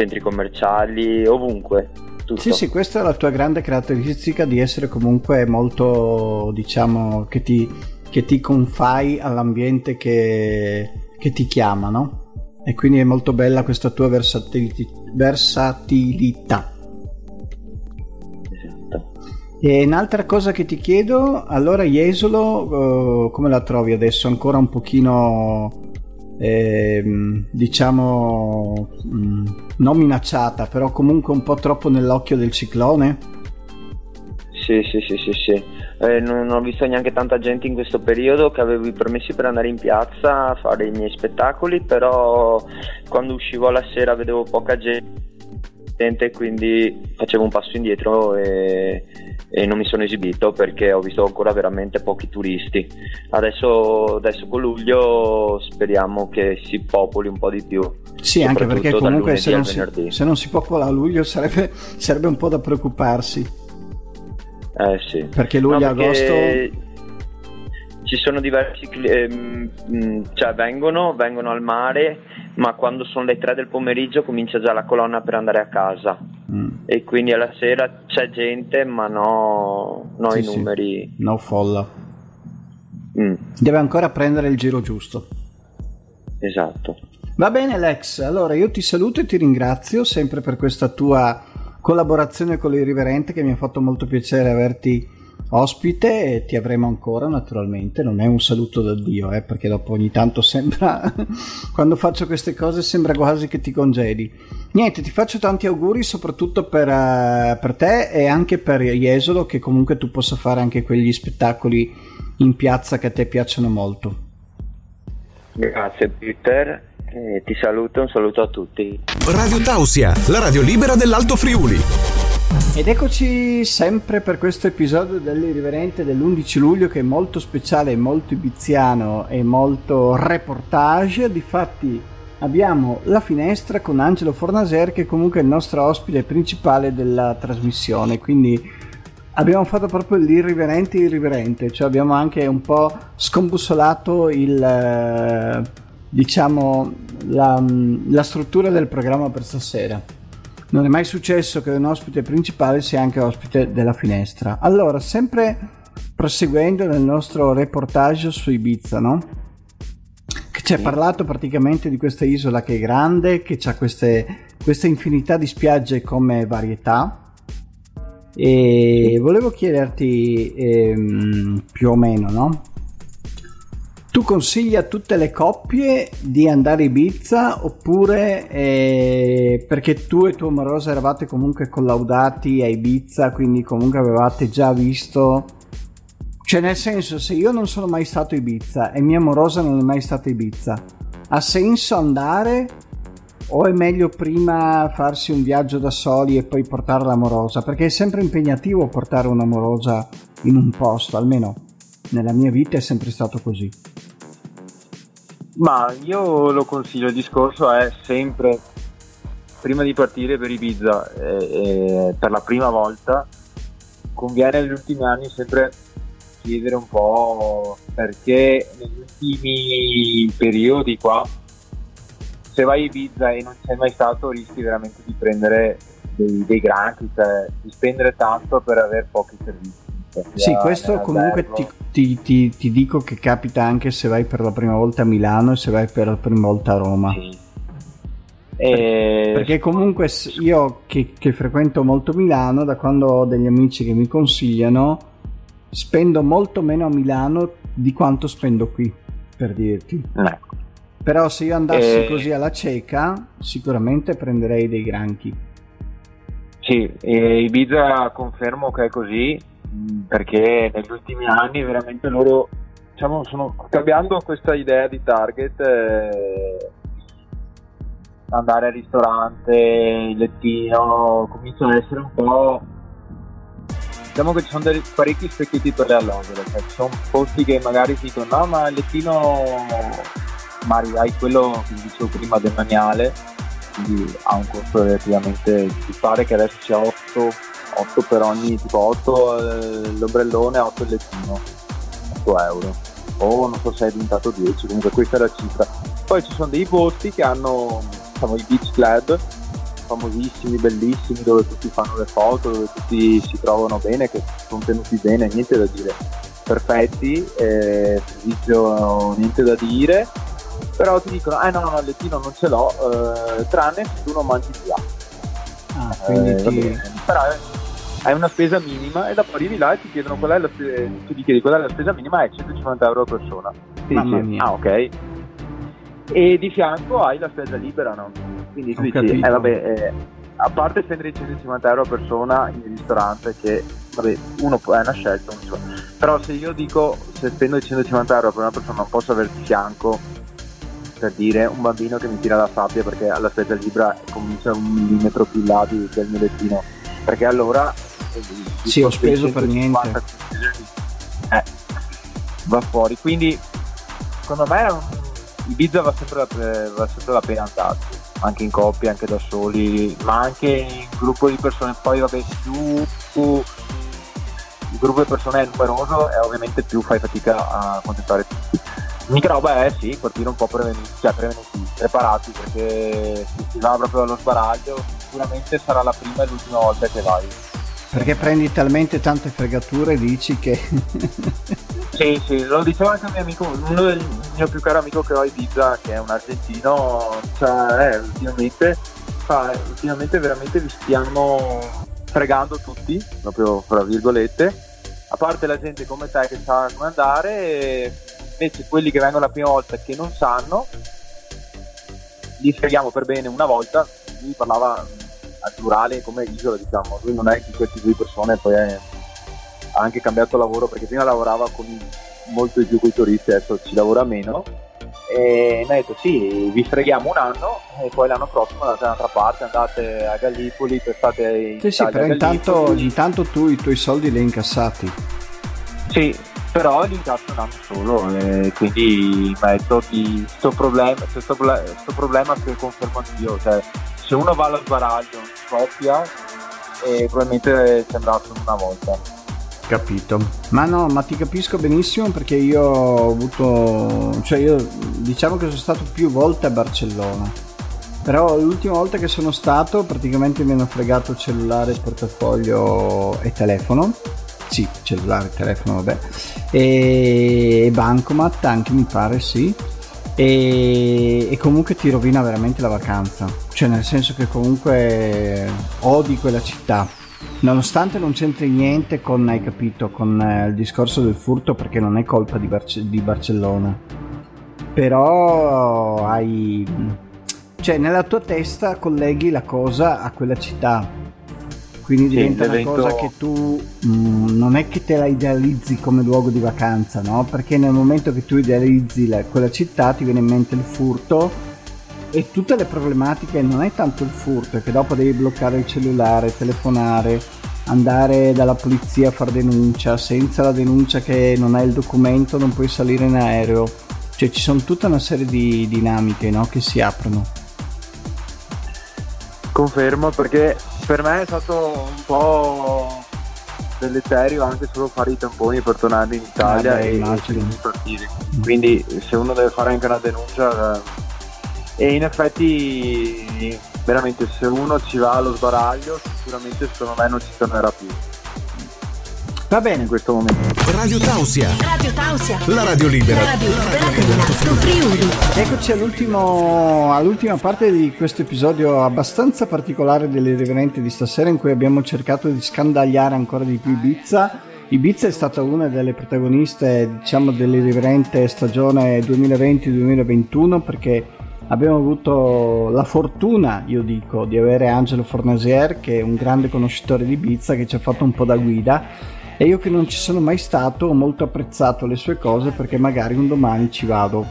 centri commerciali, ovunque. Tutto. Sì, sì, questa è la tua grande caratteristica di essere comunque molto, diciamo, che ti, che ti confai all'ambiente che, che ti chiama, no? E quindi è molto bella questa tua versatilità. Esatto. E un'altra cosa che ti chiedo, allora Jesolo, eh, come la trovi adesso? Ancora un pochino, ehm, diciamo, mm, non minacciata, però comunque un po' troppo nell'occhio del ciclone? Sì, sì, sì, sì, sì. Eh, non ho visto neanche tanta gente in questo periodo che avevo i permessi per andare in piazza a fare i miei spettacoli, però quando uscivo alla sera vedevo poca gente, quindi facevo un passo indietro e, e non mi sono esibito perché ho visto ancora veramente pochi turisti. Adesso, adesso con luglio speriamo che si popoli un po' di più. Sì, anche perché comunque se non, si, se non si popola a luglio sarebbe, sarebbe un po' da preoccuparsi, Eh sì. perché luglio e No, perché agosto... Ci sono diversi ehm, mh, cioè vengono, vengono al mare, ma quando sono le 3 del pomeriggio comincia già la colonna per andare a casa. Mm, E quindi alla sera c'è gente, ma no, no Sì, i sì. numeri. no folla. Mm, Deve ancora prendere il giro giusto. esatto. Va bene Lex, allora io ti saluto e ti ringrazio sempre per questa tua collaborazione con l'Irriverente che mi ha fatto molto piacere averti ospite e ti avremo ancora naturalmente, non è un saluto da Dio eh, perché dopo ogni tanto sembra, quando faccio queste cose sembra quasi che ti congedi. Niente, ti faccio tanti auguri soprattutto per, eh, per te e anche per Jesolo che comunque tu possa fare anche quegli spettacoli in piazza che a te piacciono molto. Grazie Peter, e ti saluto, un saluto a tutti. Radio Tausia, la radio libera dell'Alto Friuli. Ed eccoci sempre per questo episodio dell'Irriverente dell'11 luglio che è molto speciale, molto ibiziano e molto reportage. Difatti abbiamo la finestra con Angelo Fornaser che comunque è il nostro ospite principale della trasmissione, quindi abbiamo fatto proprio l'irriverente irriverente, cioè abbiamo anche un po' scombussolato il eh, diciamo la, la struttura del programma per stasera. Non è mai successo che un ospite principale sia anche ospite della finestra. Allora, sempre proseguendo nel nostro reportage su Ibiza, no? Che ci ha parlato praticamente di questa isola che è grande, che ha queste, questa infinità di spiagge come varietà. E volevo chiederti ehm, più o meno, no? Tu consigli a tutte le coppie di andare a Ibiza oppure eh, perché tu e tua amorosa eravate comunque collaudati a Ibiza, quindi comunque avevate già visto... Cioè nel senso, se io non sono mai stato a Ibiza e mia amorosa non è mai stata a Ibiza, ha senso andare o è meglio prima farsi un viaggio da soli e poi portare l'amorosa? Perché è sempre impegnativo portare un'amorosa in un posto, almeno nella mia vita è sempre stato così. Ma io lo consiglio, il discorso è sempre, prima di partire per Ibiza, eh, eh, per la prima volta, conviene negli ultimi anni sempre chiedere un po' perché negli ultimi periodi qua, se vai a Ibiza e non sei mai stato, rischi veramente di prendere dei, dei granchi, cioè di spendere tanto per avere pochi servizi. Sì, questo comunque ti, ti- ti- ti dico che capita anche se vai per la prima volta a Milano e se vai per la prima volta a Roma. Sì. E- Perché comunque io che, che frequento molto Milano, da quando ho degli amici che mi consigliano, spendo molto meno a Milano di quanto spendo qui, per dirti. Ecco. Però se io andassi Eh. così alla cieca, sicuramente prenderei dei granchi. Sì, e Ibiza confermo che è così perché negli ultimi anni veramente loro diciamo, sono cambiando questa idea di target. eh, andare al ristorante, il lettino, comincia a essere un po'... Diciamo che ci sono dei parecchi specchietti per le allodole, cioè ci sono posti che magari dicono no ma il lettino, magari hai quello che dicevo prima del maniale, quindi ha un costo relativamente, mi pare che adesso sia 8, 8 per ogni, tipo 8 eh, l'ombrellone, 8 il lettino, 8 euro, o non so se è diventato 10, comunque questa è la cifra. Poi ci sono dei posti che hanno diciamo, i beach club, famosissimi, bellissimi, dove tutti fanno le foto, dove tutti si trovano bene, che sono tenuti bene, niente da dire, perfetti, eh, servizio niente da dire, però ti dicono, eh no, no, il lettino non ce l'ho, eh, tranne se tu non mangi via. Ah, quindi Eh, ti... Però è una spesa minima e dopo arrivi là e ti chiedono qual è la spesa, tu gli chiedi qual è la spesa minima è 150 euro a persona. Ti Mamma dici, mia. Ah ok. E di fianco hai la spesa libera, no? Quindi tu Ho dici, capito. eh vabbè, eh, a parte spendere i 150 euro a persona in ristorante che, vabbè, uno può- è una scelta, uno però se io dico, se spendo i 150 euro per una persona non posso avere di fianco per dire un bambino che mi tira la sabbia perché alla spesa libera comincia un millimetro più in là di- del mio lettino perché allora Sì, ho speso per 150 eh, va fuori. Quindi secondo me Ibiza va sempre, la, va sempre la pena andarci anche in coppia, anche da soli ma anche in gruppo di persone. Poi vabbè più, più il gruppo di persone è numeroso e ovviamente più fai fatica a contemplare tutti. L'unica roba è sì, partire un po' prevenuti, cioè prevenuti, preparati perché si va proprio allo sbaraglio sicuramente sarà la prima e l'ultima volta che vai Perché prendi talmente tante fregature dici che... Sì, sì, lo diceva anche un mio amico, uno del mio più caro amico che ho a Ibiza, che è un argentino, cioè, eh, ultimamente, fa, ultimamente veramente vi stiamo fregando tutti, proprio fra virgolette, a parte la gente come te che sa come andare, e invece quelli che vengono la prima volta e che non sanno, li freghiamo per bene una volta, lui parlava al plurale come isola, diciamo, lui non è di tipo di persone, poi è ha anche cambiato lavoro perché prima lavorava con molto di più con i turisti, adesso ci lavora meno. E mi ha detto sì, vi freghiamo un anno e poi l'anno prossimo andate da un'altra parte, andate a Gallipoli, testate in Sì, sì, però intanto, intanto tu i tuoi soldi li hai incassati. Sì, però l'incasso è un anno solo e quindi mi ha detto di sto problema, problema che confermo anch'io, cioè se uno va allo sbaraglio coppia e probabilmente sembra solo una volta. Capito. Ma no, ma ti capisco benissimo perché io ho avuto... Cioè io diciamo che sono stato più volte a Barcellona. Però l'ultima volta che sono stato praticamente mi hanno fregato cellulare, portafoglio e telefono. Sì, cellulare, telefono, vabbè. E, e bancomat anche mi pare, sì. E, e comunque ti rovina veramente la vacanza. Cioè nel senso che comunque odi quella città. Nonostante non c'entri niente con, hai capito, con eh, il discorso del furto perché non è colpa di, Barce- di Barcellona. Però hai... Cioè nella tua testa colleghi la cosa a quella città. Quindi Sì, diventa una cosa che tu mm, non è che te la idealizzi come luogo di vacanza, no? Perché nel momento che tu idealizzi la- quella città ti viene in mente il furto e tutte le problematiche non è tanto il furto, è che dopo devi bloccare il cellulare, telefonare, andare dalla polizia a fare denuncia, senza la denuncia che non hai il documento non puoi salire in aereo. Cioè ci sono tutta una serie di dinamiche no, che si aprono. Confermo perché per me è stato un po' deleterio anche solo fare i tamponi per tornare in Italia Vabbè, e e partire. Quindi se uno deve fare anche una denuncia eh, e in effetti veramente se uno ci va allo sbaraglio sicuramente secondo me non ci tornerà più Va bene, in questo momento. Radio Tausia, Radio Tausia. la radio libera. La radio libera dell'Alto Friuli. Eccoci all'ultimo- all'ultima parte di questo episodio abbastanza particolare dell'irriverente di stasera in cui abbiamo cercato di scandagliare ancora di più Ibiza. Ibiza è stata una delle protagoniste diciamo dell'irriverente stagione 2020-2021 perché abbiamo avuto la fortuna, io dico, di avere Angelo Fornasier che è un grande conoscitore di Ibiza che ci ha fatto un po' da guida e io che non ci sono mai stato ho molto apprezzato le sue cose perché magari un domani ci vado.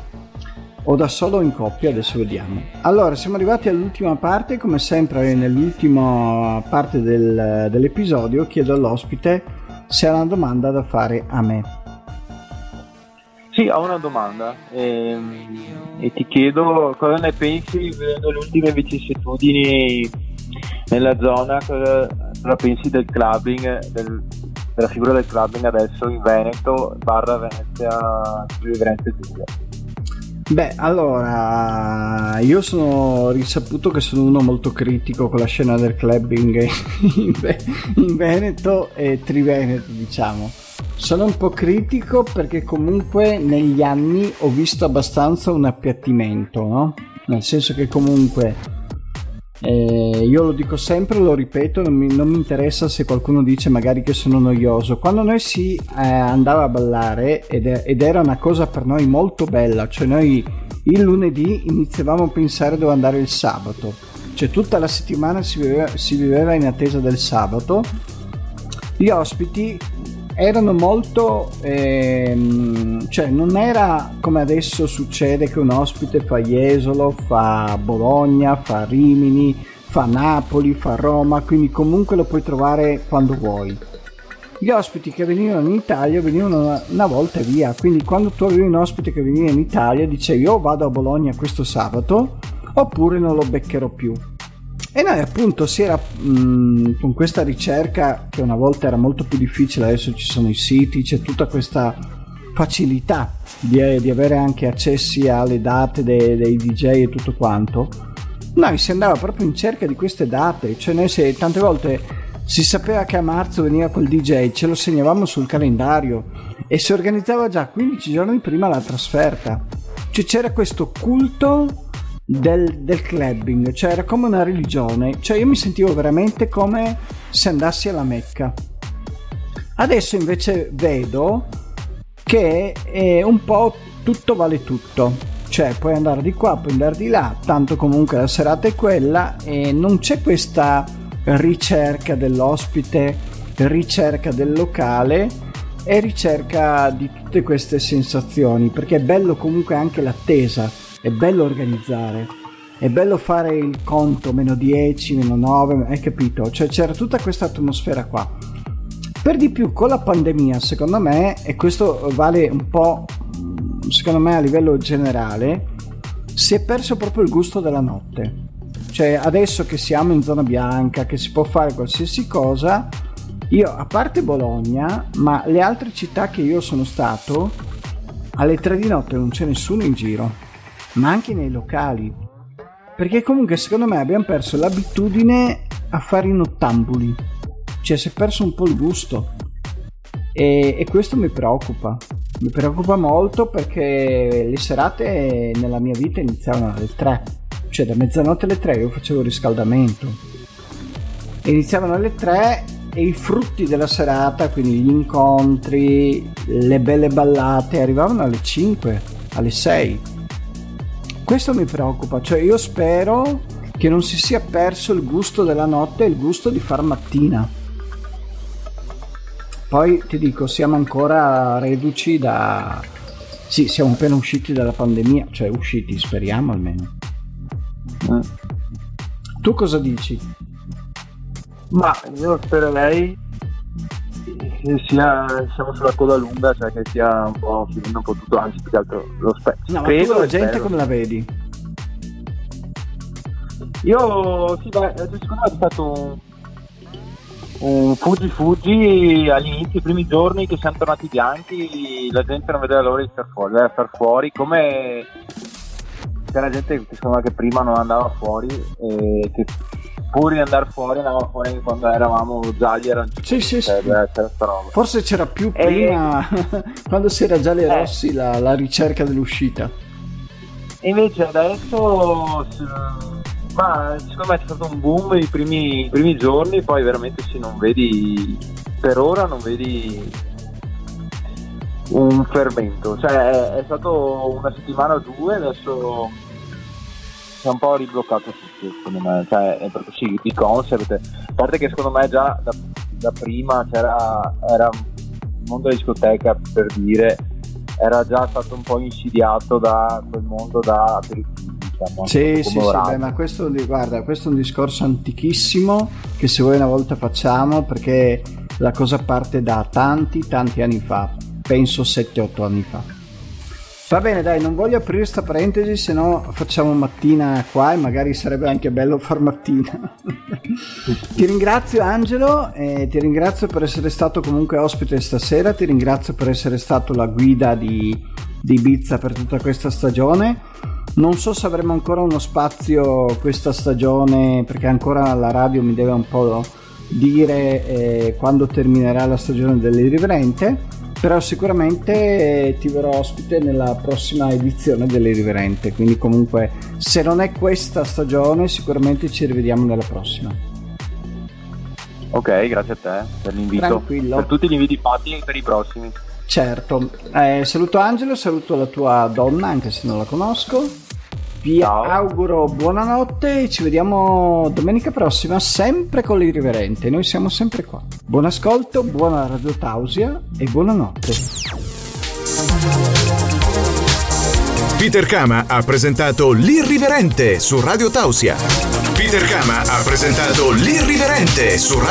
o da solo o in coppia, adesso vediamo. Allora, siamo arrivati all'ultima parte, come sempre nell'ultima parte del, dell'episodio chiedo all'ospite se ha una domanda da fare a me. Sì, ho una domanda e, ehm, e ti chiedo cosa ne pensi vedendo le ultime vicissitudini nella zona, cosa pensi del clubbing, del, della figura del clubbing adesso in Veneto, barra Venezia, Venezia Giulia. Beh, allora, io sono risaputo che sono uno molto critico con la scena del clubbing in, in Veneto e Triveneto, diciamo. Sono un po' critico perché comunque negli anni ho visto abbastanza un appiattimento, no? Nel senso che comunque eh, io lo dico sempre, lo ripeto, non mi, non mi, interessa se qualcuno dice magari che sono noioso. Quando noi si eh, andava a ballare ed, ed, era una cosa per noi molto bella, cioè noi il lunedì iniziavamo a pensare dove andare il sabato, cioè tutta la settimana si viveva, si viveva in attesa del sabato. Gli ospiti erano molto ehm, cioè non era come adesso succede che un ospite fa Jesolo fa Bologna fa Rimini fa Napoli fa Roma quindi comunque lo puoi trovare quando vuoi. Gli ospiti che venivano in Italia venivano una, una volta via quindi quando tu avevi un ospite che veniva in Italia dicevi io vado a Bologna questo sabato oppure non lo beccherò più e noi appunto si era mh, mm, con questa ricerca che una volta era molto più difficile, adesso ci sono i siti, c'è tutta questa facilità di, eh, di avere anche accessi alle date dei, dei, DJ e tutto quanto. Noi si andava proprio in cerca di queste date, cioè noi se tante volte si sapeva che a marzo veniva quel DJ, ce lo segnavamo sul calendario e si organizzava già 15 giorni prima la trasferta. Cioè c'era questo culto del, del, clubbing, cioè era come una religione, cioè io mi sentivo veramente come se andassi alla Mecca. Adesso invece vedo che è un po' tutto vale tutto, cioè puoi andare di qua, puoi andare di là, tanto comunque la serata è quella e non c'è questa ricerca dell'ospite, ricerca del locale e ricerca di tutte queste sensazioni, perché è bello comunque anche l'attesa è bello organizzare, è bello fare il conto meno 10, meno 9, hai capito? Cioè c'era tutta questa atmosfera qua. Per di più con la pandemia, secondo me, e questo vale un po', secondo me a livello generale, si è perso proprio il gusto della notte. Cioè adesso che siamo in zona bianca, che si può fare qualsiasi cosa, io a parte Bologna, ma le altre città che io sono stato, alle 3 di notte non c'è nessuno in giro ma anche nei locali. Perché comunque secondo me abbiamo perso l'abitudine a fare i nottambuli. Cioè si è perso un po' il gusto. E, e questo mi preoccupa. Mi preoccupa molto perché le serate nella mia vita iniziavano alle 3. Cioè da mezzanotte alle 3 io facevo riscaldamento. iniziavano alle 3 e i frutti della serata, quindi gli incontri, le belle ballate, arrivavano alle 5, alle 6 questo mi preoccupa, cioè io spero che non si sia perso il gusto della notte e il gusto di far mattina. Poi ti dico, siamo ancora reduci da... Sì, siamo appena usciti dalla pandemia, cioè usciti, speriamo almeno. Eh. Tu cosa dici? Ma io spererei che sia, siamo sulla coda lunga, cioè che sia un po' finendo un po' tutto, anzi più che altro lo specchio. No, ma tu la gente spero. come la vedi? Io sì, beh, secondo me è stato un, un fuggi fuggi all'inizio, i primi giorni che siamo tornati bianchi, la gente non vedeva l'ora di star fuori, di star fuori come c'era gente che secondo me che prima non andava fuori e che pur di andare fuori andavamo fuori quando eravamo gialli e arancioni sì, sì, sì. forse c'era più e... prima quando si era gialli e eh. rossi la, la, ricerca dell'uscita e invece adesso ma secondo me è stato un boom i primi, i primi giorni poi veramente sì non vedi per ora non vedi un fermento cioè è, è stato una settimana o due adesso si è un po' ribloccato tutto secondo me cioè è proprio sì, di concept a parte che secondo me già da, da prima c'era era un mondo di discoteca per dire era già stato un po' insidiato da quel mondo da aperitivi. Diciamo, sì, sì, sì, beh, ma questo, guarda, questo è un discorso antichissimo che se vuoi una volta facciamo perché la cosa parte da tanti, tanti anni fa, penso 7-8 anni fa. Va bene, dai, non voglio aprire questa parentesi, se no facciamo mattina qua e magari sarebbe anche bello far mattina. ti ringrazio Angelo, e ti ringrazio per essere stato comunque ospite stasera, ti ringrazio per essere stato la guida di, di Ibiza per tutta questa stagione. Non so se avremo ancora uno spazio questa stagione perché ancora la radio mi deve un po' dire eh, quando terminerà la stagione dell'irriverente però sicuramente ti verrò ospite nella prossima edizione dell'Iriverente quindi comunque se non è questa stagione sicuramente ci rivediamo nella prossima. Ok grazie a te per l'invito. Tranquillo. per tutti gli inviti fatti per i prossimi. Certo. Eh, saluto Angelo saluto la tua donna anche se non la conosco vi Ciao. auguro buonanotte e ci vediamo domenica prossima sempre con l'irriverente. Noi siamo sempre qua. Buon ascolto, buona Radio Tausia e buonanotte. Peter Kama ha presentato L'Irriverente su Radio Tausia. Peter Kama ha presentato L'Irriverente su Radio